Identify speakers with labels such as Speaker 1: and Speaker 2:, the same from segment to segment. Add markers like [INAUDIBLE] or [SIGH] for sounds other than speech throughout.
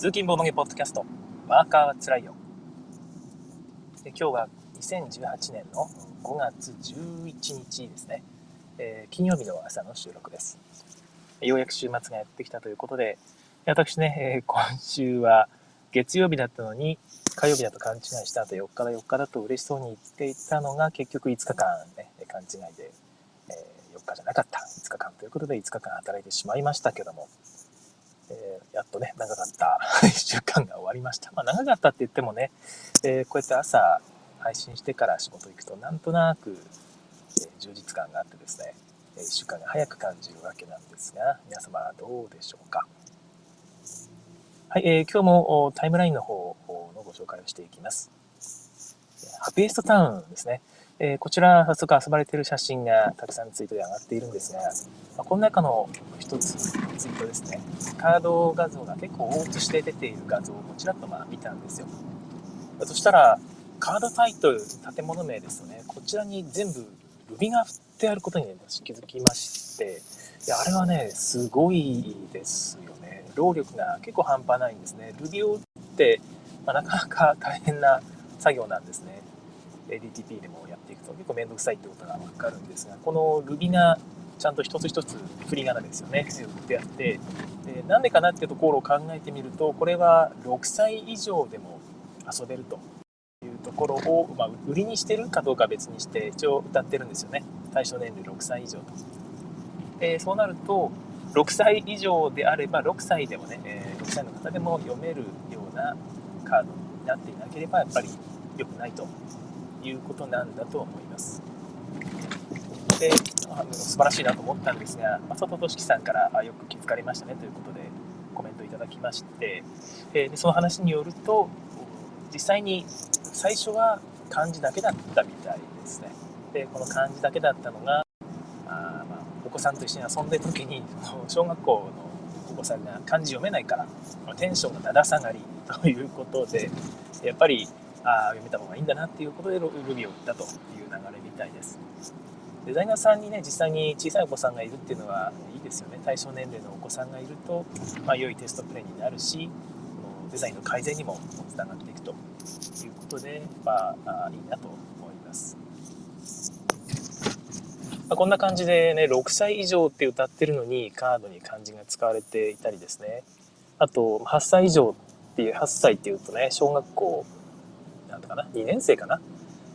Speaker 1: 通勤ボードゲポッドキャスト、ワーカーはつらいよ。で今日は2018年の5月11日ですね、えー、金曜日の朝の収録です。ようやく週末がやってきたということで、私ね、えー、今週は月曜日だったのに、火曜日だと勘違いした後4日だ4日だと嬉しそうに言っていたのが結局5日間ね、勘違いで、えー、4日じゃなかった5日間ということで5日間働いてしまいましたけども、えー、やっとね、長かった [LAUGHS] 1週間が終わりました。まあ、長かったって言ってもね、えー、こうやって朝配信してから仕事行くと、なんとなく、え充実感があってですね、1週間が早く感じるわけなんですが、皆様どうでしょうか？はい、えー、今日もタイムラインの方のご紹介をしていきます。ハピエストタウンですね。えー、こちら、早速遊ばれている写真がたくさんツイートで上がっているんですが、まあ、この中の一つツイートですね、カード画像が結構大写して出ている画像をこちらとまあ見たんですよ。そしたら、カードタイトル、建物名ですよね、こちらに全部ルビが振ってあることに、ね、気づきまして、いや、あれはね、すごいですよね。労力が結構半端ないんですね。ルビを打って、まあ、なかなか大変な作業なんですね。DTP でもっていくと結構めんどくさいってことがわかるんですが、このルビがちゃんと一つ一つ振り仮名ですよね、打ってあって、でなんでかなっていうところを考えてみると、これは6歳以上でも遊べるというところを、まあ、売りにしてるかどうかは別にして、一応歌ってるんですよね。対象年齢6歳以上と。でそうなると、6歳以上であれば、6歳でもね、え6歳の方でも読めるようなカードになっていなければ、やっぱり良くないということなんだと思います。で、あの素晴らしいなと思ったんですが、正人俊樹さんからあよく気づかれましたねということでコメントいただきまして、えでその話によると、実際に最初は漢字だけだったみたいですね。で、この漢字だけだったのが、あまあ、お子さんと一緒に遊んでる時に、[LAUGHS] 小学校のお子さんが漢字読めないから、テンションがだだ下がりということで、やっぱりあ読めた方がいいんだなっていうことでルビーを打ったという流れみたいです。デザイナーさんにね、実際に小さいお子さんがいるっていうのはいいですよね。対象年齢のお子さんがいると、まあ、良いテストプレイになるし、デザインの改善にもつながっていくということで、まあ、いいなと思います。まあ、こんな感じでね、6歳以上って歌ってるのにカードに漢字が使われていたりですね。あと、8歳以上っていう、8歳っていうとね、小学校なんかな、2年生かな？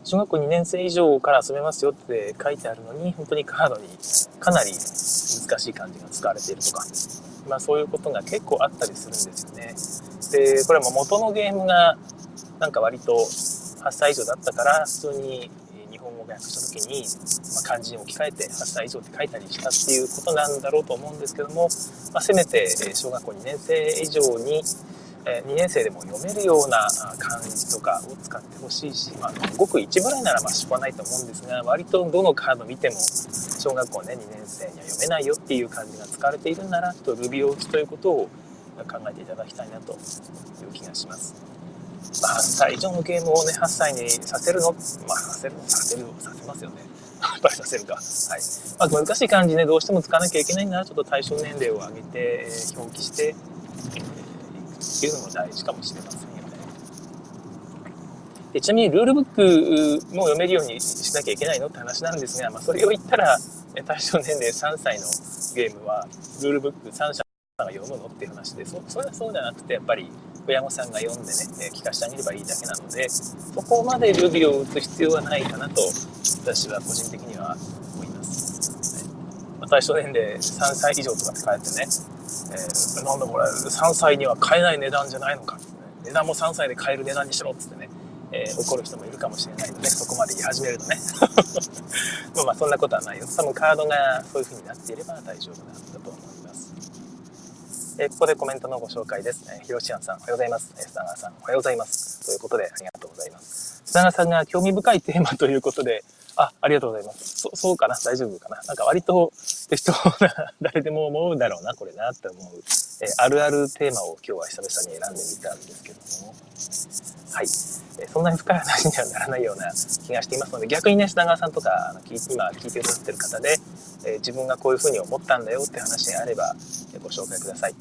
Speaker 1: 小学校2年生以上から遊べますよって書いてあるのに、本当にカードにかなり難しい漢字が使われているとか、まあそういうことが結構あったりするんですよね。で、これも元のゲームがなんか割と8歳以上だったから、普通に日本語を訳した時に、ま、漢字に置き換えて8歳以上って書いたりしたっていうことなんだろうと思うんですけども、まあ、せめて小学校2年生以上にえ2年生でも読めるような漢字とかを使ってほしいし、まあ、ごく一部らいならまあしょうがないと思うんですが割とどのカード見ても小学校ね2年生には読めないよっていう漢字が使われているならちょっとルビを打つということを考えていただきたいなという気がします。8歳以上のゲームをね8歳にさせるの？まあさせるのさせるさせますよね。やっぱりさせるか。はい。まあ、難しい漢字ね、どうしても使わなきゃいけないなら、ちょっと対象年齢を上げてえ、表記して、っていうのも大事かもしれませんよね。でちなみにルールブックも読めるようにしなきゃいけないのって話なんですが、まあ、それを言ったら対象年齢3歳のゲームはルールブック3社が読むのっていう話でそそれはそうじゃなくてやっぱり親御さんが読んでね聞かせてあげればいいだけなのでそこまでルビーを打つ必要はないかなと私は個人的には。対象年齢3歳以上とかって書いてねえー、なんだこれ、3歳には買えない値段じゃないのか、値段も3歳で買える値段にしろっつってね、えー、怒る人もいるかもしれないので、そこまで言い始めるとね。ま [LAUGHS] あまあ、そんなことはないよ。多分カードがそういう風になっていれば大丈夫なんだと思います。えー、ここでコメントのご紹介です。えー、ひろしあんさん、おはようございます。えー、砂川さん、おはようございます。ということで、ありがとうございます。砂川さんが興味深いテーマということで、あ、ありがとうございます。そ、そうかな？大丈夫かな？なんか割と適当な、誰でも思うだろうな、これなって思う、えあるあるテーマを今日は久々に選んでみたんですけども。はい。えそんなに深い話にはならないような気がしていますので、逆にね、品川さんとか、あの今聞いてくださってる方で、え自分がこういうふうに思ったんだよって話があれば、えご紹介ください。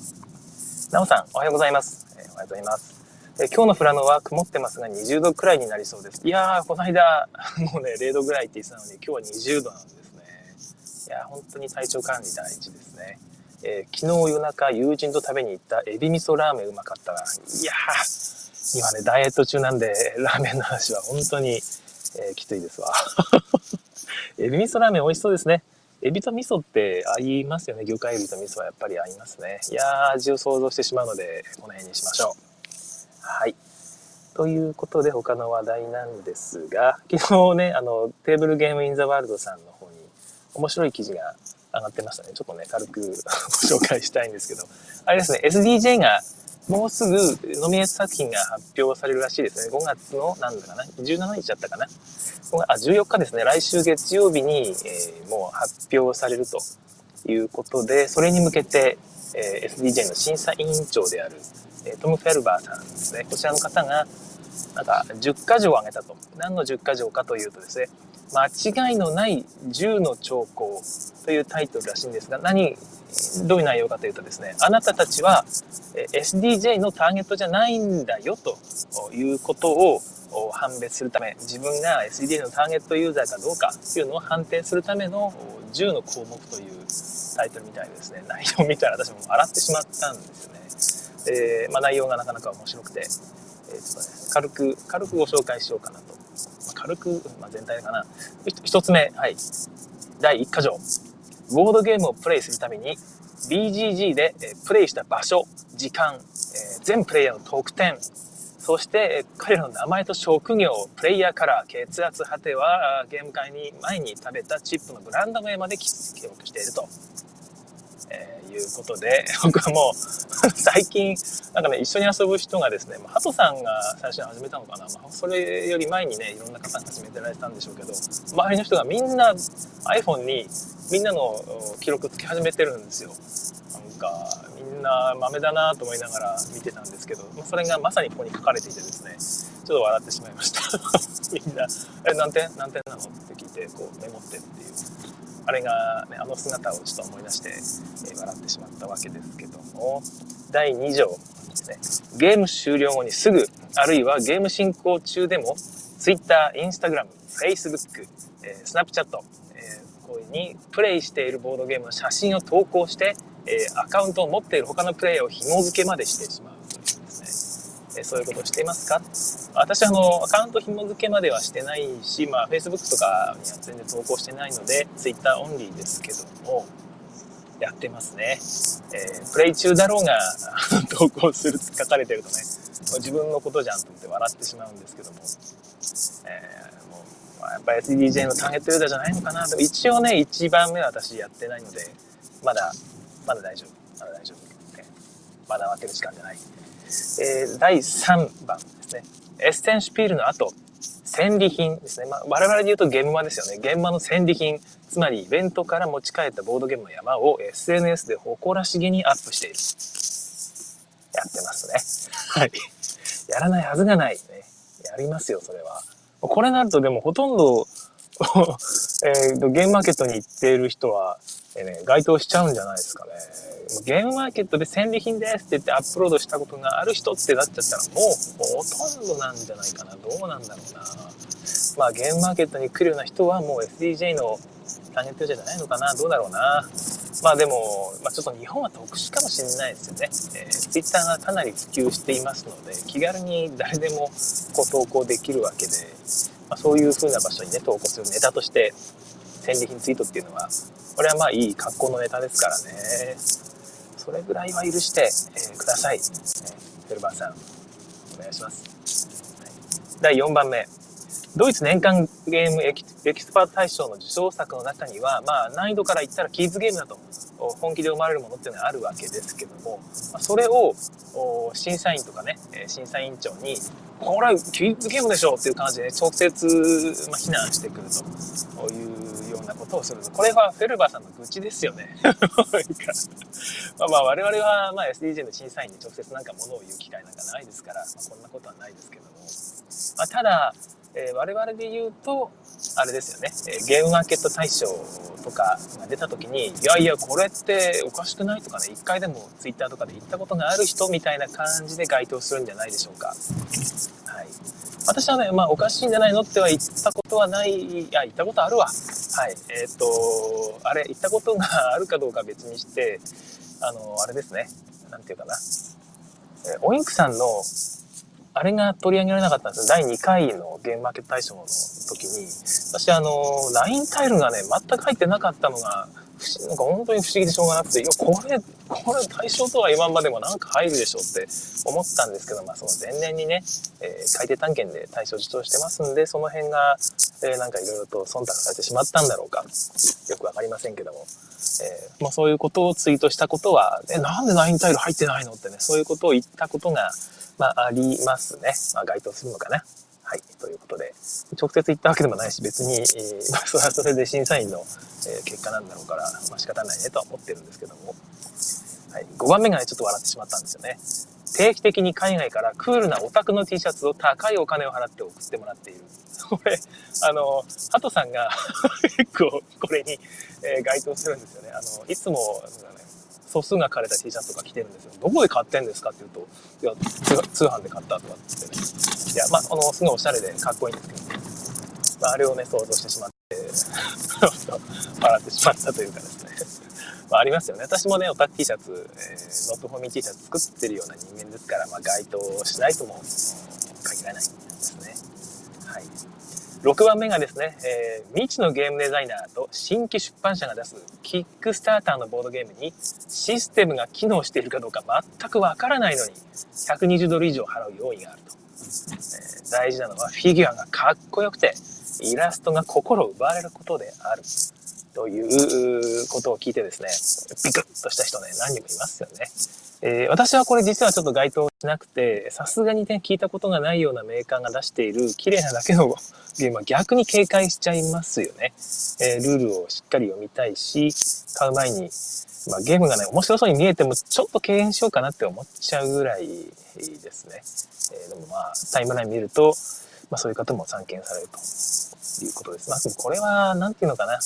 Speaker 1: なおさん、おはようございます。えりがとうございます。え今日の富良野は曇ってますが20度くらいになりそうです。いやー、この間、もうね、0度ぐらいって言ってたのに、今日は20度なんです。いや、本当に体調管理大事ですね。えー、昨日夜中、友人と食べに行ったエビ味噌ラーメンうまかったな。いやー、今ね、ダイエット中なんで、ラーメンの話は本当に、えー、きついですわ。[LAUGHS] エビ味噌ラーメン美味しそうですね。エビと味噌って合いますよね。魚介エビと味噌はやっぱり合いますね。いやー、味を想像してしまうので、この辺にしましょう。はい。ということで、他の話題なんですが、昨日ね、あの、テーブルゲームインザワールドさんの方面白い記事が上がってましたね。ちょっとね、軽く [LAUGHS] ご紹介したいんですけど、あれですね、SDJ がもうすぐノミネート作品が発表されるらしいですね。5月の、なんだかな ?17 日だったかな？あ、14日ですね。来週月曜日に、えー、もう発表されるということで、それに向けて、えー、SDJ の審査委員長である、えー、トム・フェルバーさんですね。こちらの方が、なんか10箇条を挙げたと。何の10箇条かというとですね、間違いのない10の兆候というタイトルらしいんですが、何、どういう内容かというとですね、あなたたちは SDJ のターゲットじゃないんだよということを判別するため、自分が SDJ のターゲットユーザーかどうかというのを判定するための10の項目というタイトルみたいですね、[LAUGHS] 内容を見たら私も笑ってしまったんですよね。で、まあ、内容がなかなか面白くて、えー、ちょっとね、軽く、軽くご紹介しようかなと。軽く、まあ、全体かな。一つ目、はい。第1箇条。ボードゲームをプレイするために BGG でプレイした場所、時間、全プレイヤーの得点、そして彼らの名前と職業、プレイヤーカラー、血圧、果てはゲーム会に前に食べたチップのブランド名まで記録していると。いうことで、[LAUGHS] 僕はもう [LAUGHS] 最近、なんかね、一緒に遊ぶ人がですね、ハトさんが最初に始めたのかな、まあ、それより前にね、いろんな方が始めてられたんでしょうけど、周りの人がみんな iPhone にみんなの記録つけ始めてるんですよ。なんか、みんな豆だなと思いながら見てたんですけど、まあ、それがまさにここに書かれていてですね、ちょっと笑ってしまいました。[LAUGHS] みんな、え、何点？何点なの？って聞いて、こうメモってっていう。あれが、ね、あの姿をちょっと思い出して、え、笑ってしまったわけですけども、第2条ですね。ゲーム終了後にすぐ、あるいはゲーム進行中でも、Twitter、Instagram、Facebook、えー、Snapchat、こういうにプレイしているボードゲームの写真を投稿して、え、アカウントを持っている他のプレイヤーを紐付けまでしてしまう、そういうことをしていますか？私はあのアカウント紐付けまではしてないし、まあ、Facebook とかには全然投稿してないので Twitter オンリーですけどもやってますね、えー、プレイ中だろうが [LAUGHS] 投稿するって書かれてるとね自分のことじゃんと思って笑ってしまうんですけども、えーまあ、やっぱり SDJ のターゲットユーザーじゃないのかな？と。一応ね、1番目は私やってないので、まだ、まだ大丈夫。まだ大丈夫。まだ分ける時間じゃない。えー、第3番ですね。エッセンシュピールの後、戦利品ですね。まあ、我々で言うと現場ですよね。現場の戦利品、つまりイベントから持ち帰ったボードゲームの山を SNS で誇らしげにアップしている。やってますね。はい。やらないはずがない。ね。やりますよ、それは。これになるとでもほとんど [LAUGHS] えー、ゲームマーケットに行っている人は、えーね、該当しちゃうんじゃないですかね。ゲームマーケットで戦利品ですって言ってアップロードしたことがある人ってなっちゃったらもうほとんどなんじゃないかな。どうなんだろうな。まあゲームマーケットに来るような人はもう SDJ のターゲットじゃないのかな。どうだろうな。まあでも、まあ、ちょっと日本は特殊かもしれないですよね。えー、Twitter がかなり普及していますので、気軽に誰でもこう投稿できるわけで、まあ、そういう風な場所にね、投稿するネタとして、戦利品ツイートっていうのは、これはまあいい格好のネタですからね。それぐらいは許して、え、ください。えー、フェルバーさん、お願いします。はい、第4番目。ドイツ年間ゲームエキスパート大賞の受賞作の中には、まあ、難易度から言ったらキッズゲームだと本気で生まれるものっていうのがあるわけですけども、まあそれを審査員とかね審査委員長にこれはキッズゲームでしょっていう感じで、直接、まあ、非難してくるというようなことをするこれはフェルバーさんの愚痴ですよね [LAUGHS] まあまあ我々はまあ SDJ の審査員に直接なんかものを言う機会なんかないですから、まあ、こんなことはないですけども、まあ、ただえー、我々で言うと、あれですよね、えー、ゲームマーケット大賞とかが出た時に、いやいや、これっておかしくないとかね、一回でも Twitter とかで言ったことがある人みたいな感じで該当するんじゃないでしょうか。はい。私はね、まあ、おかしいんじゃないのっては言ったことはない、いや、言ったことあるわ。はい。えっ、と、あれ、言ったことがあるかどうか別にして、あの、あれですね。なんていうかな。えオインクさんのあれが取り上げられなかったんですよ。第2回のゲームマーケット大賞の時に、私あの、LINE タイルがね、全く入ってなかったのが、なんか本当に不思議でしょうがなくて、いや、これ、これ対象とは今までもなんか入るでしょって思ったんですけど、まあその前年にね、えー、海底探検で対象受賞してますんで、その辺が、えー、なんかいろいろと忖度されてしまったんだろうか、よくわかりませんけども、えー、まあそういうことをツイートしたことは、え、なんで LINE タイル入ってないのってね、そういうことを言ったことが、まあ、ありますね。まあ、該当するのかな。はい。ということで、直接言ったわけでもないし、別に、えー、[LAUGHS] まあ、それはそれで審査員の、えー、結果なんだろうから、まあ、仕方ないねとは思ってるんですけども。はい。5番目がね、ちょっと笑ってしまったんですよね。定期的に海外からクールなオタクの T シャツを高いお金を払って送ってもらっている。これ、あの、ハトさんが [LAUGHS] 結構これに、えー、該当するんですよね。あの、いつも、素数が書かれた T シャツとか着てるんですよ。どこで買ってんですかって言うと、いや、通販で買ったとかって言ってね。いや、まあ、あの、すごいおしゃれでかっこいいんですけど、まあ、あれをね、想像してしまって、[LAUGHS] 笑ってしまったというかですね。[LAUGHS] まあ、ありますよね。私もね、オタク T シャツ、えー、ノットフォーミー T シャツ作ってるような人間ですから、まあ、該当しないとも限らないんですね。はい。6番目がですね、えー、未知のゲームデザイナーと新規出版社が出すキックスターターのボードゲームにシステムが機能しているかどうか全くわからないのに120ドル以上払う用意があると、えー、大事なのはフィギュアがかっこよくてイラストが心を奪われることであるということを聞いてですね、ビクッとした人ね、何人もいますよね。えー、私はこれ実はちょっと該当しなくて、さすがにね、聞いたことがないようなメーカーが出している綺麗なだけのゲームは逆に警戒しちゃいますよね。えー、ルールをしっかり読みたいし、買う前に、まあ、ゲームがね、面白そうに見えてもちょっと敬遠しようかなって思っちゃうぐらいですね。えー、でもまあ、タイムライン見ると、まあそういう方も散見されるということです。まあ、これは、なんていうのかな。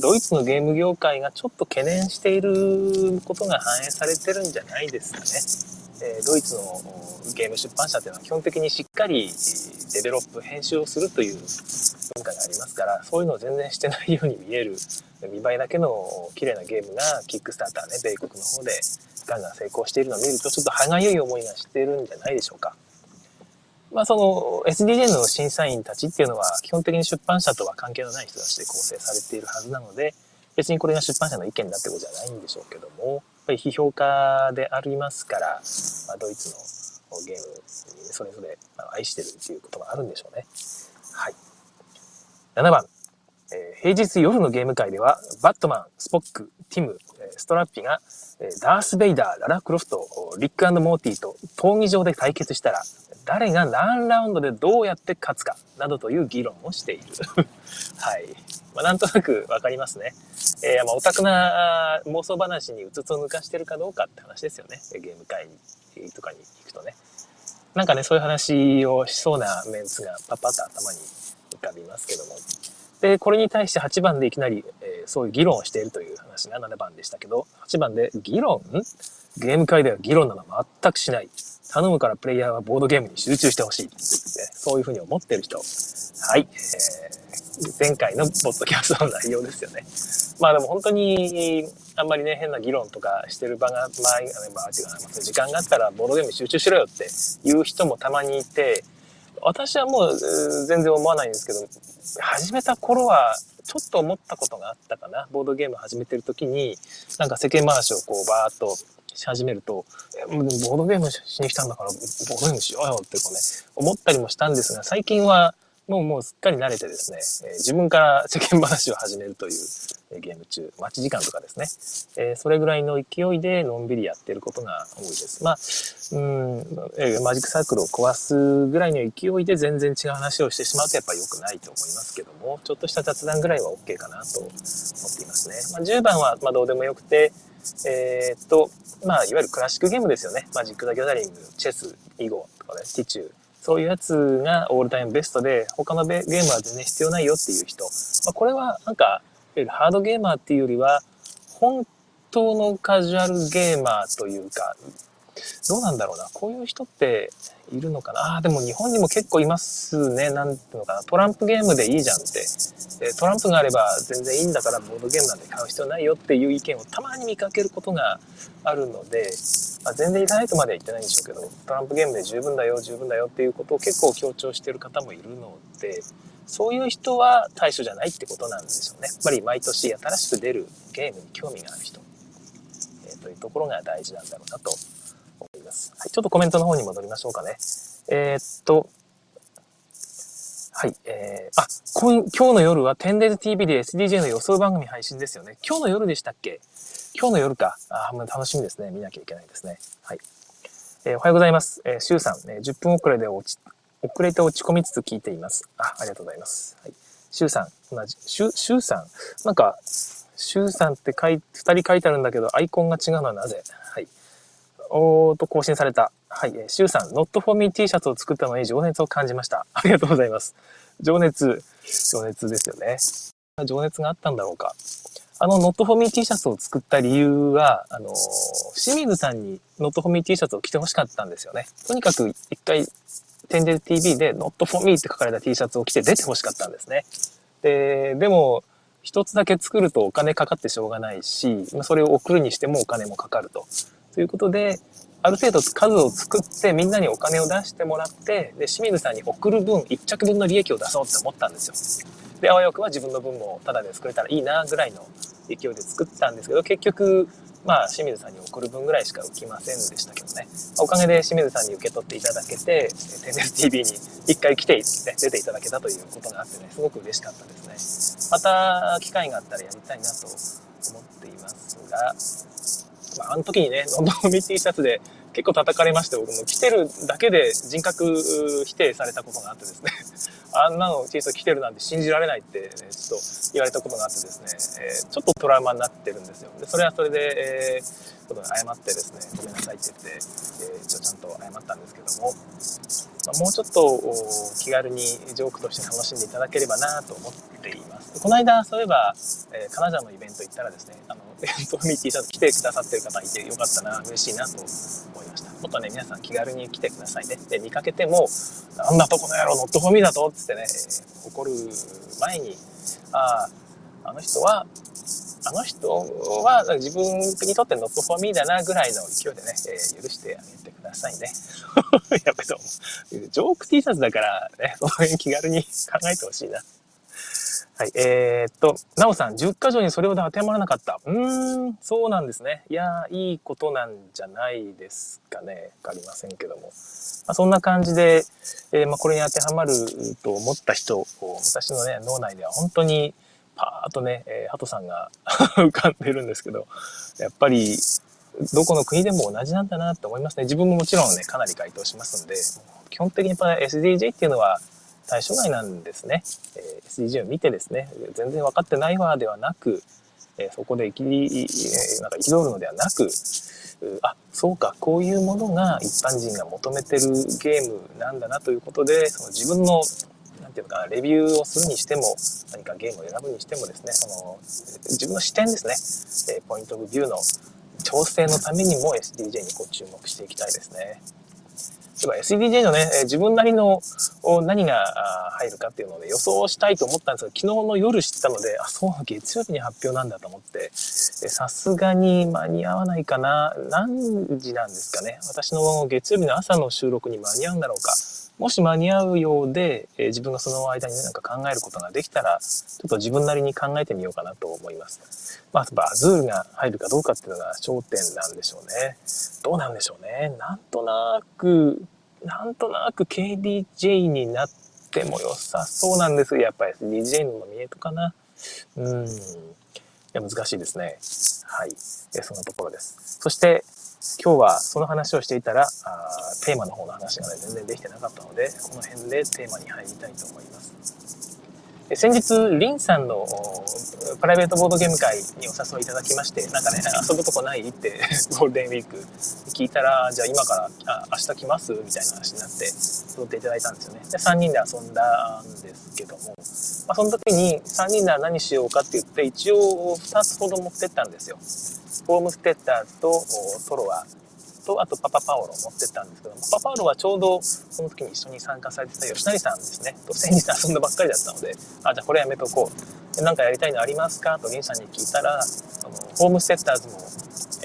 Speaker 1: ドイツのゲーム業界がちょっと懸念していることが反映されてるんじゃないですかね。えドイツのゲーム出版社っていうのは基本的にしっかりデベロップ、編集をするという文化がありますから、そういうのを全然してないように見える見栄えだけの綺麗なゲームがキックスターターね、米国の方でガンガン成功しているのを見ると、ちょっと歯がゆい思いがしてるんじゃないでしょうか。まあ、その SDJ の審査員たちっていうのは基本的に出版社とは関係のない人たちで構成されているはずなので、別にこれが出版社の意見だってことじゃないんでしょうけども、やっぱり批評家でありますから、まあ、ドイツのゲームそれぞれ愛してるっていうことがあるんでしょうね。はい。7番。えー、平日夜のゲーム会では、バットマン、スポック、ティム、ストラッピが、ダース・ベイダー、ララ・クロフト、リックモーティと闘技場で対決したら、誰が何ラウンドでどうやって勝つか、などという議論をしている。[LAUGHS] はい。まあ、なんとなくわかりますね。えー、まあ、オタクな妄想話にうつつを抜かしてるかどうかって話ですよね。ゲーム会とかに行くとね。なんかね、そういう話をしそうなメンツがパッパッと頭に浮かびますけども。で、これに対して8番でいきなり、えー、そういう議論をしているという話が7番でしたけど、8番で議論？ゲーム会では議論など全くしない。頼むからプレイヤーはボードゲームに集中してほしい、ね。そういうふうに思ってる人。はい。えー、前回のポッドキャストの内容ですよね。まあでも本当に、あんまりね、変な議論とかしてる場が、まあ、まあ、っていうか、時間があったらボードゲームに集中しろよっていう人もたまにいて、私はもう全然思わないんですけど、始めた頃はちょっと思ったことがあったかな。ボードゲーム始めてる時に、なんか世間話をこうバーっとし始めると、ボードゲームしに来たんだから、ボードゲームしようよってこうね、思ったりもしたんですが、最近はもうもうすっかり慣れてですね、え、自分から世間話を始めるという、え、ゲーム中、待ち時間とかですね、え、それぐらいの勢いでのんびりやってることが多いです。まあ、うん、マジックサークルを壊すぐらいの勢いで全然違う話をしてしまうとやっぱ良くないと思いますけども、ちょっとした雑談ぐらいは OK かなと思っていますね。まあ、10番はまどうでもよくて、えー、っと、まあ、いわゆるクラシックゲームですよね。マジック・ザ・ギャザリング、チェス、囲碁とかね、ティチュー。そういうやつがオールタイムベストで、他のゲームは全然必要ないよっていう人。まあ、これはなんか、ゆるハードゲーマーっていうよりは、本当のカジュアルゲーマーというか、どうなんだろうな。こういう人っているのかな。ああ、でも日本にも結構いますね。なんていうのかな。トランプゲームでいいじゃんって。トランプがあれば全然いいんだからボードゲームなんて買う必要ないよっていう意見をたまに見かけることがあるので、まあ、全然いかないとまでは言ってないんでしょうけど、トランプゲームで十分だよ、十分だよっていうことを結構強調してる方もいるので、そういう人は対象じゃないってことなんでしょうね。やっぱり毎年新しく出るゲームに興味がある人、えー、というところが大事なんだろうなとます。はい、ちょっとコメントの方に戻りましょうかね。えー、っと、はい。えー、あ、今今日の夜は 10days.tv で SDJ の予想番組配信ですよね。今日の夜でしたっけ？今日の夜か。あ、楽しみですね。見なきゃいけないですね。はい。えー、おはようございます。えー、シュウさん、えー、10分遅れで落ち、遅れて落ち込みつつ聞いています。あ、ありがとうございます。はい。シュウさん、同じ。シュ、シュウさん、なんか、シュウさんって書い、二人書いてあるんだけど、アイコンが違うのはなぜ？はい。おーと、更新された。はい。シュウさん、Not for me T シャツを作ったのに情熱を感じました。[LAUGHS] ありがとうございます。情熱、情熱ですよね。情熱があったんだろうか。あの、Not for me T シャツを作った理由は、あの、清水さんに Not for me T シャツを着てほしかったんですよね。とにかく一回、テンデル TV で Not for me って書かれた T シャツを着て出てほしかったんですね。で、でも、一つだけ作るとお金かかってしょうがないし、それを送るにしてもお金もかかると。ということで、ある程度数を作ってみんなにお金を出してもらって、で、清水さんに送る分、1着分の利益を出そうって思ったんですよ。で、あわよくは自分の分もタダで作れたらいいなぐらいの勢いで作ったんですけど、結局、まあ、清水さんに送る分ぐらいしか浮きませんでしたけどね。おかげで清水さんに受け取っていただけて、テレス TV に一回来て、ね、出ていただけたということがあってね、すごく嬉しかったですね。また、機会があったらやりたいなと思っていますが、まあ、あの時にね、ノンドミ T シャツで結構叩かれまして、僕も来てるだけで人格否定されたことがあってですね、[LAUGHS] あんなの T シャツ着てるなんて信じられないって、ね、ちょっと言われたことがあってですね、えー、ちょっとトラウマになってるんですよ。で、それはそれで、えー、ちょっと謝ってですね、ごめんなさいって言って、えー、ちゃんと謝ったんですけども、まあ、もうちょっと気軽にジョークとして楽しんでいただければなと思っています。この間、そういえば、えー、金沢のイベント行ったらですね、あの、イベントミー T シャツ着てくださってる方いてよかったな、嬉しいなと思いました。もっとね、皆さん気軽に来てくださいね。で、見かけても、なんだとこの野郎、ノットフォミーだとってね、怒る前に、ああ、あの人は、あの人は自分にとってノットフォーミーだなぐらいの勢いでね、えー、許してあげてくださいね。[LAUGHS] やっぱりジョーク T シャツだからね、[LAUGHS] その辺気軽に考えてほしいな。はい。えー、っと、なおさん、10箇条にそれほど当てはまらなかった。うーん、そうなんですね。いやいいことなんじゃないですかね。わかりませんけども。まあ、そんな感じで、えー、まあ、これに当てはまると思った人、私のね、脳内では本当に、パーッとね、えー、ハトさんが [LAUGHS] 浮かんでるんですけど、やっぱり、どこの国でも同じなんだなって思いますね。自分ももちろんね、かなり該当しますんで、基本的にやっぱ SDJ っていうのは、対象外なんですね。えー、SDG を見てですね、全然分かってないわではなく、えー、そこで生き、えなんか憤るのではなく、あ、そうか、こういうものが一般人が求めてるゲームなんだなということで、その自分のていうのかな、レビューをするにしても、何かゲームを選ぶにしてもですね、その、自分の視点ですね、えポイントオブビューの調整のためにも SDJ にこう注目していきたいですね。SDJ のね、自分なりの何が入るかっていうのを、ね、予想したいと思ったんですが、昨日の夜知ったので、あ、そう、月曜日に発表なんだと思って、さすがに間に合わないかな。何時なんですかね。私の月曜日の朝の収録に間に合うんだろうか。もし間に合うようで、え自分がその間にね、なんか考えることができたら、ちょっと自分なりに考えてみようかなと思います。まあ、バズールが入るかどうかっていうのが焦点なんでしょうね。どうなんでしょうね。なんとなく、なんとなく KDJ になっても良さそうなんですやっぱり DJ にも見えるかな。うん。いや、難しいですね。はい。えそんなところです。そして、今日はその話をしていたら、あテーマの方の話がね、全然できてなかったので、この辺でテーマに入りたいと思います。先日、リンさんのプライベートボードゲーム会にお誘いいただきまして、なんかね、遊ぶとこないって [LAUGHS] ゴールデンウィーク聞いたら、じゃあ今からあ明日来ます？みたいな話になって、誘っていただいたんですよね。で、3人で遊んだんですけども、まあ、その時に3人では何しようかって言って、一応2つほど持ってったんですよ。ホームステッターとトロワと、あとパパパオロを持ってったんですけど、パパパオロはちょうどその時に一緒に参加されてた吉成さんですね、と先日遊んだばっかりだったので、あ、じゃあこれやめとこう。でなんかやりたいのありますか？とリンさんに聞いたら、あのホームセッターズも、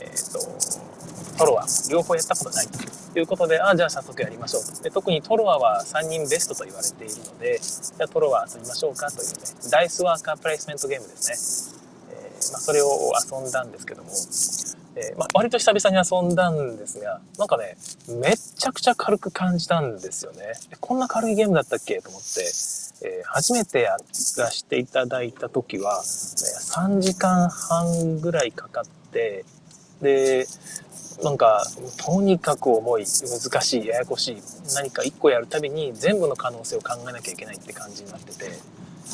Speaker 1: えっ、ー、と、トロワ、両方やったことないということで、あ、じゃあ早速やりましょうと。で特にトロワは3人ベストと言われているので、じゃあトロワ遊びましょうか？というね、ダイスワーカープレイスメントゲームですね。えー、まあ、それを遊んだんですけども、えー、まあ、割と久々に遊んだんですが、なんかね、めっちゃくちゃ軽く感じたんですよね。こんな軽いゲームだったっけ？と思って、えー、初めてやらせていただいた時は、3時間半ぐらいかかって、で、なんか、とにかく重い、難しい、ややこしい、何か1個やるたびに全部の可能性を考えなきゃいけないって感じになってて、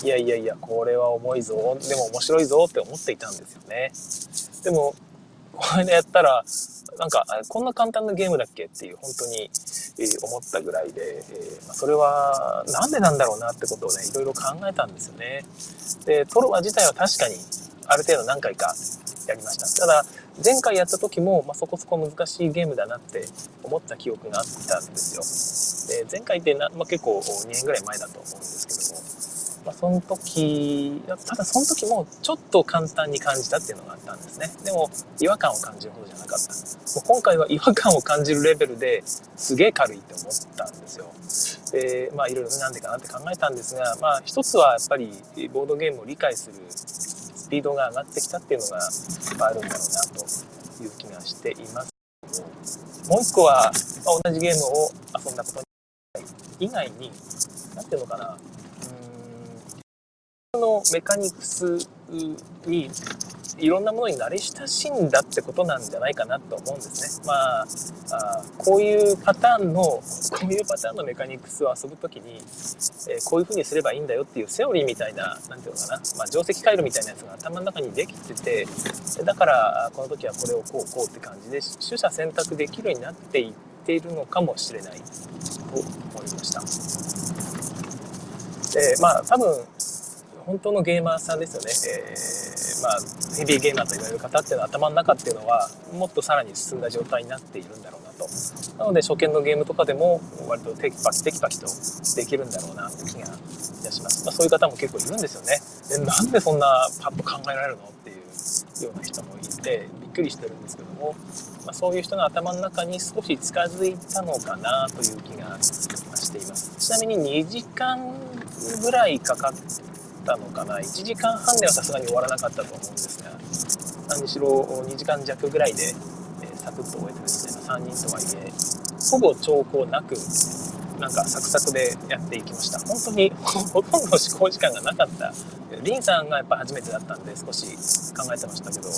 Speaker 1: いやいやいや、これは重いぞ、でも面白いぞって思っていたんですよね。でも、これでやったら、なんか、こんな簡単なゲームだっけっていう、本当に、思ったぐらいで、えー、それは、なんでなんだろうなってことをね、いろいろ考えたんですよね。で、トロワ自体は確かに、ある程度何回かやりました。ただ、前回やった時も、まあ、そこそこ難しいゲームだなって思った記憶があったんですよ。で前回ってな、まあ、結構2年ぐらい前だと思うんですけども、まあ、その時、ただその時もちょっと簡単に感じたっていうのがあったんですね。でも、違和感を感じるほどじゃなかった。もう今回は違和感を感じるレベルですげえ軽いって思ったんですよ。で、まあいろいろなんでかなって考えたんですが、まあ一つはやっぱりボードゲームを理解するスピードが上がってきたっていうのがあるんだろうなという気がしています。もう一個は、まあ、同じゲームを遊んだこと以外に、なんていうのかな、のメカニクスにいろんなものに慣れ親しんだってことなんじゃないかなと思うんですね。まあ、あこういうパターンの、こういうパターンのメカニクスを遊ぶときに、えー、こういう風にすればいいんだよっていうセオリーみたいな、なんていうのかな、まあ、定石回路みたいなやつが頭の中にできてて、だから、この時はこれをこうこうって感じで、取捨選択できるようになっていっているのかもしれないと思いました。で、まあ、多分、本当のゲーマーさんですよね、えー、まあ、ヘビーゲーマーと言われる方っていうのは頭の中っていうのはもっとさらに進んだ状態になっているんだろうなと。なので初見のゲームとかでも割とテキパキテキパキとできるんだろうなって気がいたします、まあ、そういう方も結構いるんですよね。でなんでそんなパッと考えられるのっていうような人もいてびっくりしてるんですけども、まあ、そういう人の頭の中に少し近づいたのかなという気がしています。ちなみに2時間ぐらいかかってったのかな？1時間半ではさすがに終わらなかったと思うんですが何しろ2時間弱ぐらいで、え、サクッと終えてですね3人とはいえほぼ兆候なくなんかサクサクでやっていきました。本当にほとんど試行時間がなかった。リンさんがやっぱ初めてだったんで少し考えてましたけどう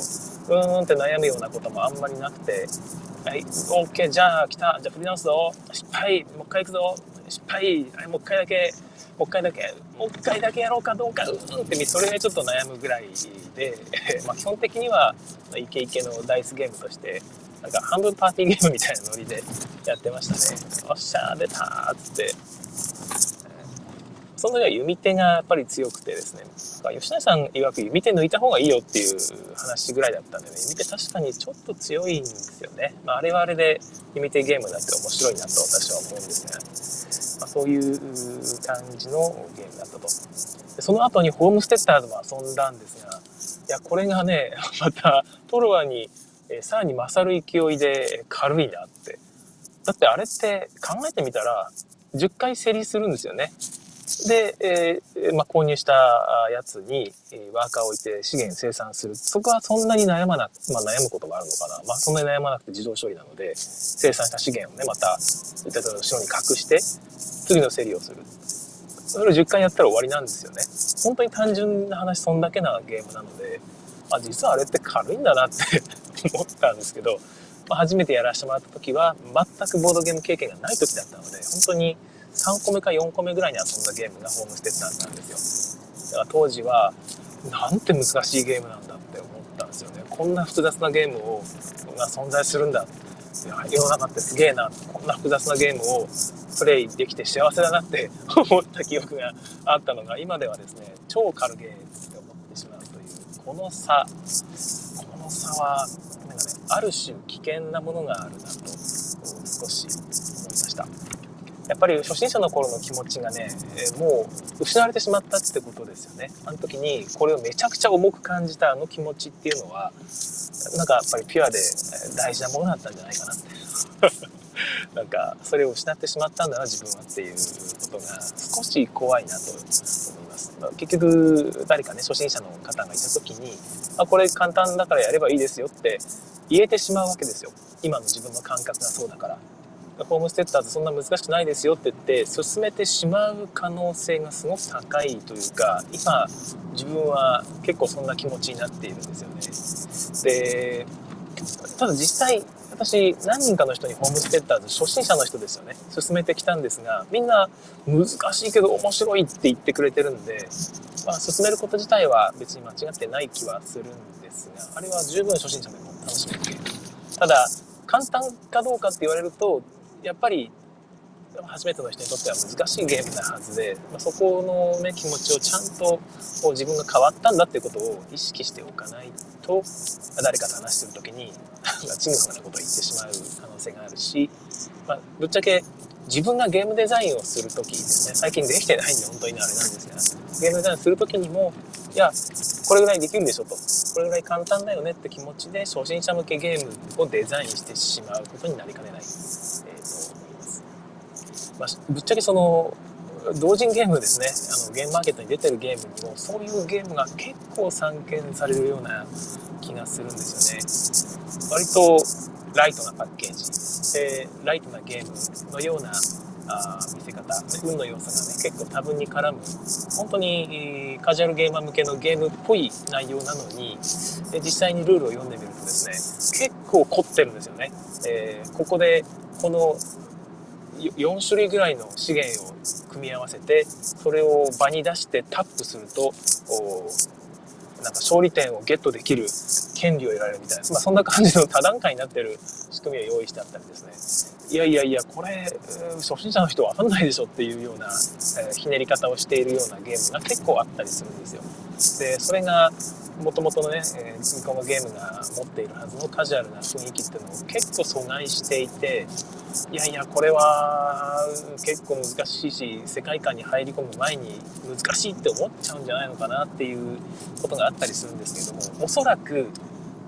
Speaker 1: ーんって悩むようなこともあんまりなくてはい OK じゃあ来たじゃあ振り直すぞ。失敗もう一回行くぞ。失敗はいもう一回だけもう一回だけ、もう一回だけやろうかどうか、うんってそれがちょっと悩むぐらいで、[LAUGHS] まあ基本的にはイケイケのダイスゲームとして、なんか半分パーティーゲームみたいなノリで [LAUGHS] やってましたね。おっしゃー出たーっつって。その時は弓手がやっぱり強くてですね、吉田さん曰く弓手抜いた方がいいよっていう話ぐらいだったんでね、弓手確かにちょっと強いんですよね。まあ、あれはあれで弓手ゲームだって面白いなと私は思うんですが、まあ、そういう感じのゲームだったと。でその後にホームステッターズも遊んだんですが、いや、これがね、[LAUGHS] またトロワに、えさらに勝る勢いで軽いなって。だってあれって考えてみたら、10回競りするんですよね。で、えー、まあ、購入したやつに、えワーカーを置いて資源生産する。そこはそんなに悩まな、まあ、悩むことがあるのかな。まあ、そんなに悩まなくて自動処理なので、生産した資源をね、また、そういった後ろに隠して、次の競りをする。それを10回やったら終わりなんですよね。本当に単純な話、そんだけなゲームなので、あ、実はあれって軽いんだなって [LAUGHS] 思ったんですけど、まあ、初めてやらせてもらった時は、全くボードゲーム経験がない時だったので、本当に3個目か4個目ぐらいに遊んだゲームがホームステッターズなんですよ。だから当時はなんて難しいゲームなんだって思ったんですよねこんな複雑なゲームをが存在するんだ世の中ってすげえなこんな複雑なゲームをプレイできて幸せだなって [LAUGHS] 思った記憶があったのが今ではですね超軽ゲーって思ってしまうというこの差この差はなんかねある種危険なものがあるなと少し思いましたやっぱり初心者の頃の気持ちがね、えもう失われてしまったってことですよねあの時にこれをめちゃくちゃ重く感じたあの気持ちっていうのはなんかやっぱりピュアで大事なものだったんじゃないかなって [LAUGHS] なんかそれを失ってしまったんだな自分はっていうことが少し怖いなと思います。結局誰かね初心者の方がいた時にあこれ簡単だからやればいいですよって言えてしまうわけですよ今の自分の感覚がそうだから。ホームステッターズそんな難しくないですよって言って進めてしまう可能性がすごく高いというか今自分は結構そんな気持ちになっているんですよね。でただ実際私何人かの人にホームステッターズ初心者の人ですよね進めてきたんですがみんな難しいけど面白いって言ってくれてるんで、まあ、進めること自体は別に間違ってない気はするんですがあれは十分初心者でも楽しめるただ簡単かどうかって言われるとやっぱり初めての人にとっては難しいゲームなはずで、まあ、そこの、ね、気持ちをちゃんとこう自分が変わったんだっていうことを意識しておかないと誰かと話してる時にちぐはぐなことを言ってしまう可能性があるし、まあ、ぶっちゃけ自分がゲームデザインをする時ですね最近できてないんで本当にあれなんですがゲームデザインする時にもいやこれぐらいできるでしょとこれぐらい簡単だよねって気持ちで初心者向けゲームをデザインしてしまうことになりかねない、えー、と思いま、あ、ぶっちゃけその同人ゲームですね。あのゲームマーケットに出てるゲームにもそういうゲームが結構散見されるような気がするんですよね。割とライトなパッケージ。でライトなゲームのようなあ見せ方。運の要素がね結構多分に絡む。本当にカジュアルゲーマー向けのゲームっぽい内容なのにで実際にルールを読んでみるとですね結構凝ってるんですよね、えー、ここでこの4種類ぐらいの資源を組み合わせてそれを場に出してタップするとなんか勝利点をゲットできる権利を得られるみたいな、まあ、そんな感じの多段階になってる仕組みを用意してあったりですね。いやいやいやこれ初心者の人わかんないでしょっていうような、え、ひねり方をしているようなゲームが結構あったりするんですよ。でそれがもともとのね、えー、このゲームが持っているはずのカジュアルな雰囲気っていうのを結構阻害していていやいやこれは結構難しいし世界観に入り込む前に難しいって思っちゃうんじゃないのかなっていうことがあったりするんですけどもおそらく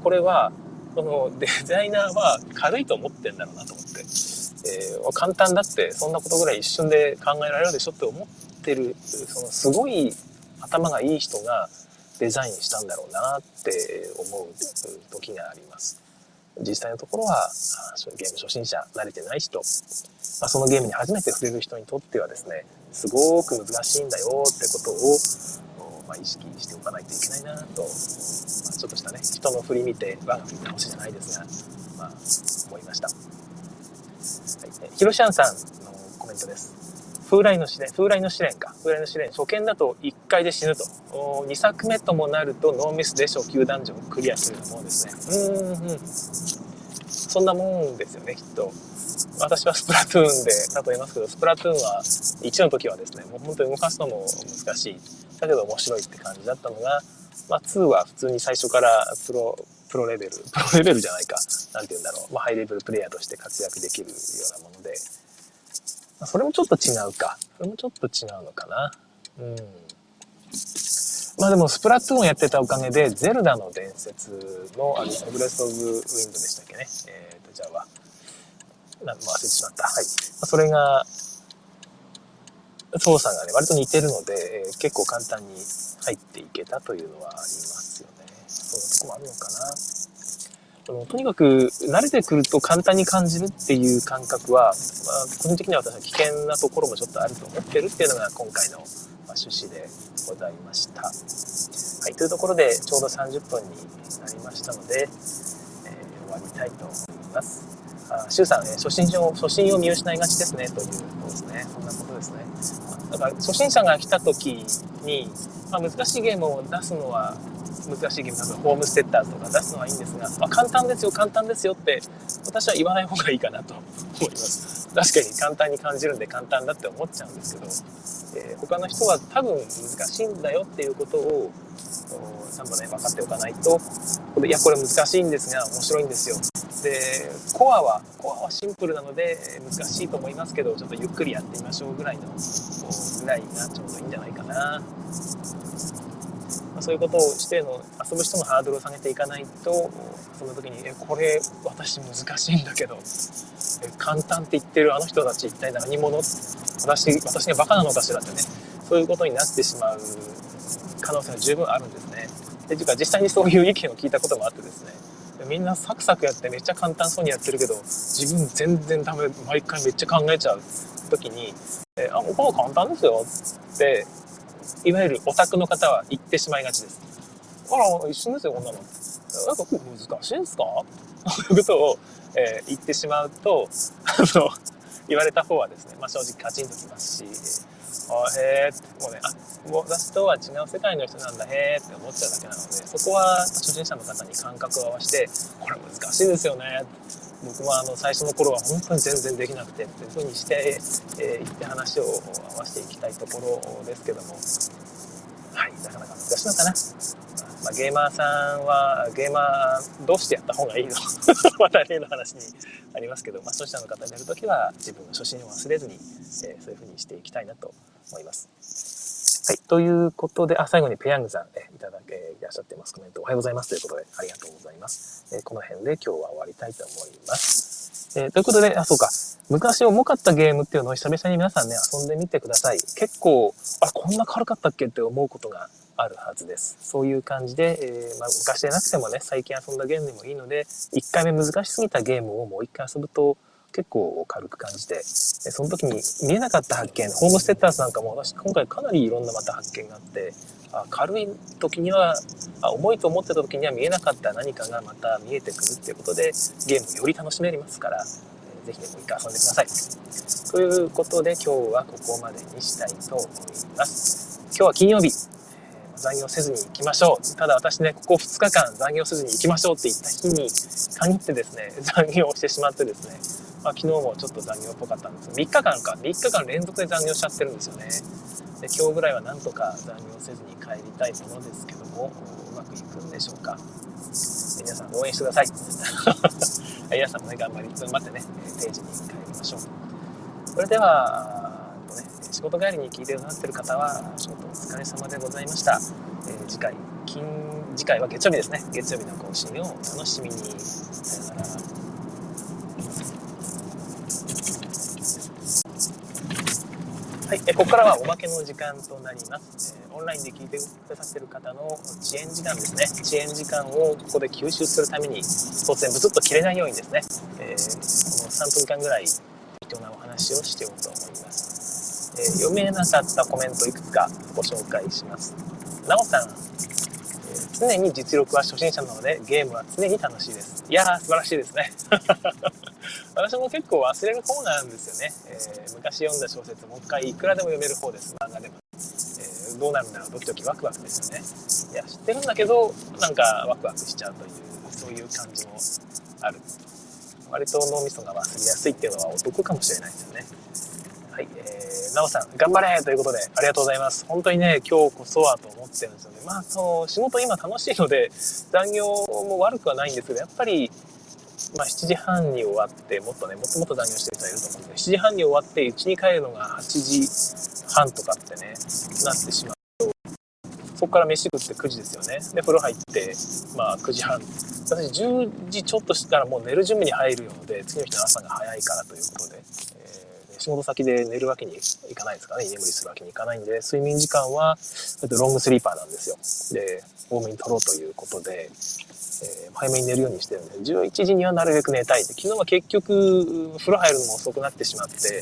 Speaker 1: これはそのデザイナーは軽いと思ってんだろうなと思って、えー、簡単だってそんなことぐらい一瞬で考えられるでしょって思ってるそのすごい頭がいい人がデザインしたんだろうなって思う時があります。実際のところは、そゲーム初心者、慣れてない人、まあ、そのゲームに初めて触れる人にとってはですね、すごく難しいんだよってことを、まあ、意識しておかないといけないなと、まあ、ちょっとしたね、人の振り見て我が振り倒しじゃないですが、まあ、思いました。はい、ヒロシャンさんのコメントです。風来の試練、風来の試練か。風来の試練、初見だと1回で死ぬと。2作目ともなるとノーミスで初級ダンジョンをクリアするようなものですね。うん、うん。そんなもんですよね、きっと。私はスプラトゥーンで例えますけど、スプラトゥーンは1の時はですね、もう本当に動かすのも難しい。だけど面白いって感じだったのが、まあ2は普通に最初からプロ、プロレベル、プロレベルじゃないか、なんて言うんだろう、まあハイレベルプレイヤーとして活躍できるようなもので、それもちょっと違うか。それもちょっと違うのかな。うん。まあでも、スプラトゥーンをやってたおかげで、ゼルダの伝説の、あの、ブレス・オブ・ウィンドでしたっけね。え、ー、と、じゃあは、なん忘れてしまった。はい。それが、操作がね、割と似てるので、えー、結構簡単に入っていけたというのはありますよね。そんなとこもあるのかな。とにかく慣れてくると簡単に感じるっていう感覚は、まあ、個人的には私は危険なところもちょっとあると思ってるっていうのが今回の趣旨でございました。はい、というところでちょうど30分になりましたので、えー、終わりたいと思います。あ、シュウさん、ね、初心を、初心を見失いがちですね、ということですね。そんなことですね。だから、初心者が来た時に、まあ、難しいゲームを出すのは難しいゲーム例えばホームステッターとか出すのはいいんですが、まあ、簡単ですよ簡単ですよって私は言わない方がいいかなと思います確かに簡単に感じるんで簡単だって思っちゃうんですけど、えー、他の人は多分難しいんだよっていうことをちゃんとね分かっておかないといやこれ難しいんですが面白いんですよでコアはコアはシンプルなので難しいと思いますけどちょっとゆっくりやってみましょうぐらいのぐらいがちょうどいいんじゃないかなまあ、そういうことをしての遊ぶ人のハードルを下げていかないとその時に「えこれ私難しいんだけど簡単って言ってるあの人たち一体何者？私私がバカなのかしら」ってねそういうことになってしまう可能性が十分あるんですね。で実際にそういう意見を聞いたこともあってですねみんなサクサクやってめっちゃ簡単そうにやってるけど自分全然ダメ毎回めっちゃ考えちゃう時に「えあもうこの簡単ですよ」っていわゆるオタクの方は言ってしまいがちです。あら、一緒ですよ、こんなの。なんか難しいんですか？[LAUGHS] ということを、えー、言ってしまうと、あの、言われた方はですね、まあ、正直カチンときますし、あへえって、もうね、あ、私とは違う世界の人なんだ、へーって思っちゃうだけなので、そこは初心者の方に感覚を合わせて、これ難しいですよね。僕もあの最初の頃は本当に全然できなくてっていうふうにして、えー、言って話を合わせていきたいところですけども。はいなかなか難しいのかな、まあ、ゲーマーさんはゲーマーどうしてやった方がいいのまた例の話にありますけど、まあ、初心者の方にやるときは自分の初心を忘れずに、えー、そういうふうにしていきたいなと思います。はい。ということで、あ、最後にペヤングさん、えいただけ、いらっしゃってます。コメントおはようございます。ということで、ありがとうございます。えこの辺で今日は終わりたいと思います。えー、ということで、あ、そうか。昔重かったゲームっていうのを久々に皆さんね、遊んでみてください。結構、あ、こんな軽かったっけって思うことがあるはずです。そういう感じで、えー、まあ、昔でなくてもね、最近遊んだゲームでもいいので、1回目難しすぎたゲームをもう1回遊ぶと、結構軽く感じて、その時に見えなかった発見、ホームステッターズなんかも私今回かなりいろんなまた発見があって、あ軽い時にはあ、重いと思ってた時には見えなかった何かがまた見えてくるっていうことで、ゲームより楽しめますから、ぜひね、もう一回遊んでください。ということで今日はここまでにしたいと思います。今日は金曜日。残業せずに行きましょう。ただ私ね、ここ2日間残業せずに行きましょうって言った日に限ってですね、残業をしてしまってですね、まあ、昨日もちょっと残業っぽかったんですが、3日間か、3日間連続で残業しちゃってるんですよね。で今日ぐらいはなんとか残業せずに帰りたいものですけども、うまくいくんでしょうか。皆さん応援してください。[LAUGHS] 皆さんもね、頑張り、頑張ってね、定時に帰りましょう。それでは、仕事帰りに聞いてくださってる方は、仕事お疲れ様でございました。えー、次回、金、次回は月曜日ですね。月曜日の更新を楽しみに。さよなら。はい、えここからはおまけの時間となります、えオンラインで聞いてくださってる方の遅延時間ですね遅延時間をここで吸収するために当然ブツッと切れないようにですね、えー、この3分間ぐらい貴重なお話をしてようと思います、えー、読めなかったコメントいくつかご紹介します。なおさん、えー、常に実力は初心者なのでゲームは常に楽しいです。いやー素晴らしいですね。[LAUGHS] 私も結構忘れる方なんですよね、えー、昔読んだ小説もう一回いくらでも読める方です。漫画でも、えー、どうなるんだろうドキドキワクワクですよね。いや知ってるんだけどなんかワクワクしちゃうというそういう感じもある。割と脳みそが忘れやすいっていうのは男かもしれないですよね、なおさん頑張れということでありがとうございます本当にね今日こそはと思ってるんですよねまあその仕事今楽しいので残業も悪くはないんですけどやっぱりまあ、7時半に終わって、もっとね、もっともっと残業してる人はいると思うんで、7時半に終わって、家に帰るのが8時半とかってね、なってしまうと、そこから飯食って9時ですよね。で、風呂入って、まあ9時半。私10時ちょっとしたらもう寝る準備に入るので、次の日の朝が早いからということで、仕事先で寝るわけにいかないですかね、居眠りするわけにいかないんで、睡眠時間は、ロングスリーパーなんですよ。で、多めに取ろうということで、えー、早めに寝るようにしてるんで、11時にはなるべく寝たいって、昨日は結局、風呂入るのも遅くなってしまって、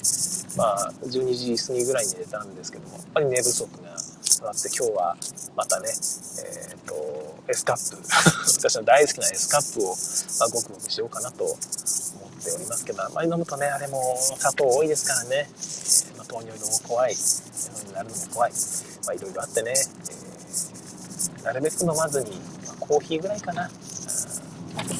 Speaker 1: まあ、12時過ぎぐらいに寝たんですけども、やっぱり寝不足があって、今日はまたね、えっ、ー、と、エスカップ、[LAUGHS] 私の大好きなエスカップを、まあ、ごくごくしようかなと思っておりますけど、あまり飲むとね、あれも砂糖多いですからね、えー、まあ、糖尿病も怖い、になるのも怖い、まあ、いろいろあってね、えーなるべく飲まずに、まあ、コーヒーぐらいかな、うん、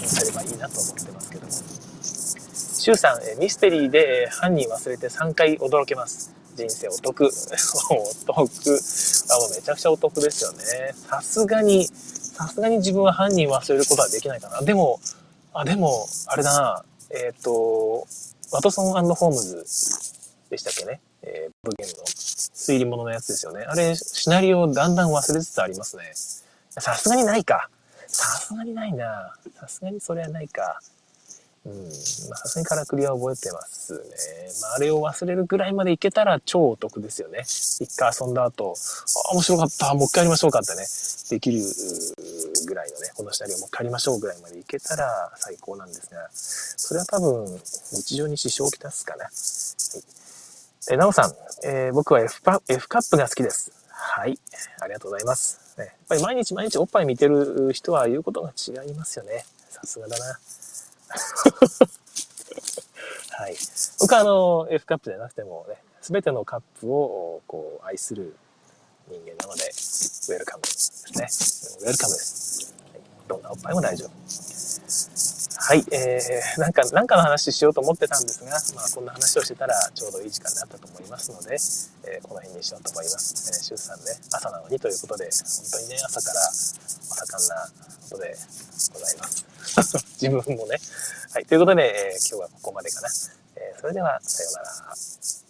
Speaker 1: すればいいなと思ってますけども。シュウさん、ミステリーで犯人忘れて3回驚けます。人生お得。[LAUGHS] お得。あ、もうめちゃくちゃお得ですよね。さすがに、さすがに自分は犯人忘れることはできないかな。でも、あ、でも、あれだな。えっ、ー、と、ワトソンホームズでしたっけね？えー、ブゲームの推理物のやつですよね。あれ、シナリオだんだん忘れつつありますね。さすがにないか。さすがにないな。さすがにそれはないか。うん。ま、さすがにからくりは覚えてますね。まあ、あれを忘れるぐらいまでいけたら超お得ですよね。一回遊んだ後、あ、面白かった。もう一回やりましょうかってね。できるぐらいのね、このシナリオもう一回やりましょうぐらいまでいけたら最高なんですが、それは多分、日常に支障をきたすかな。はい。え、なおさん、えー、僕は F, F カップが好きです。はい。ありがとうございます。ね、やっぱり毎日毎日おっぱい見てる人は言うことが違いますよね。さすがだな。はい。僕はあの、F カップじゃなくてもね、すべてのカップをこう愛する人間なので、ウェルカムですね。ウェルカムです。はい、どんなおっぱいも大丈夫。はい、えー、なんか、なんかの話しようと思ってたんですが、まあ、こんな話をしてたらちょうどいい時間であったと思いますので、えー、この辺にしようと思います。えー、シュウさんね、朝なのにということで、本当にね、朝からお盛んなことでございます。[LAUGHS] 自分もね。はい、ということで、えー、今日はここまでかな。えー、それでは、さようなら。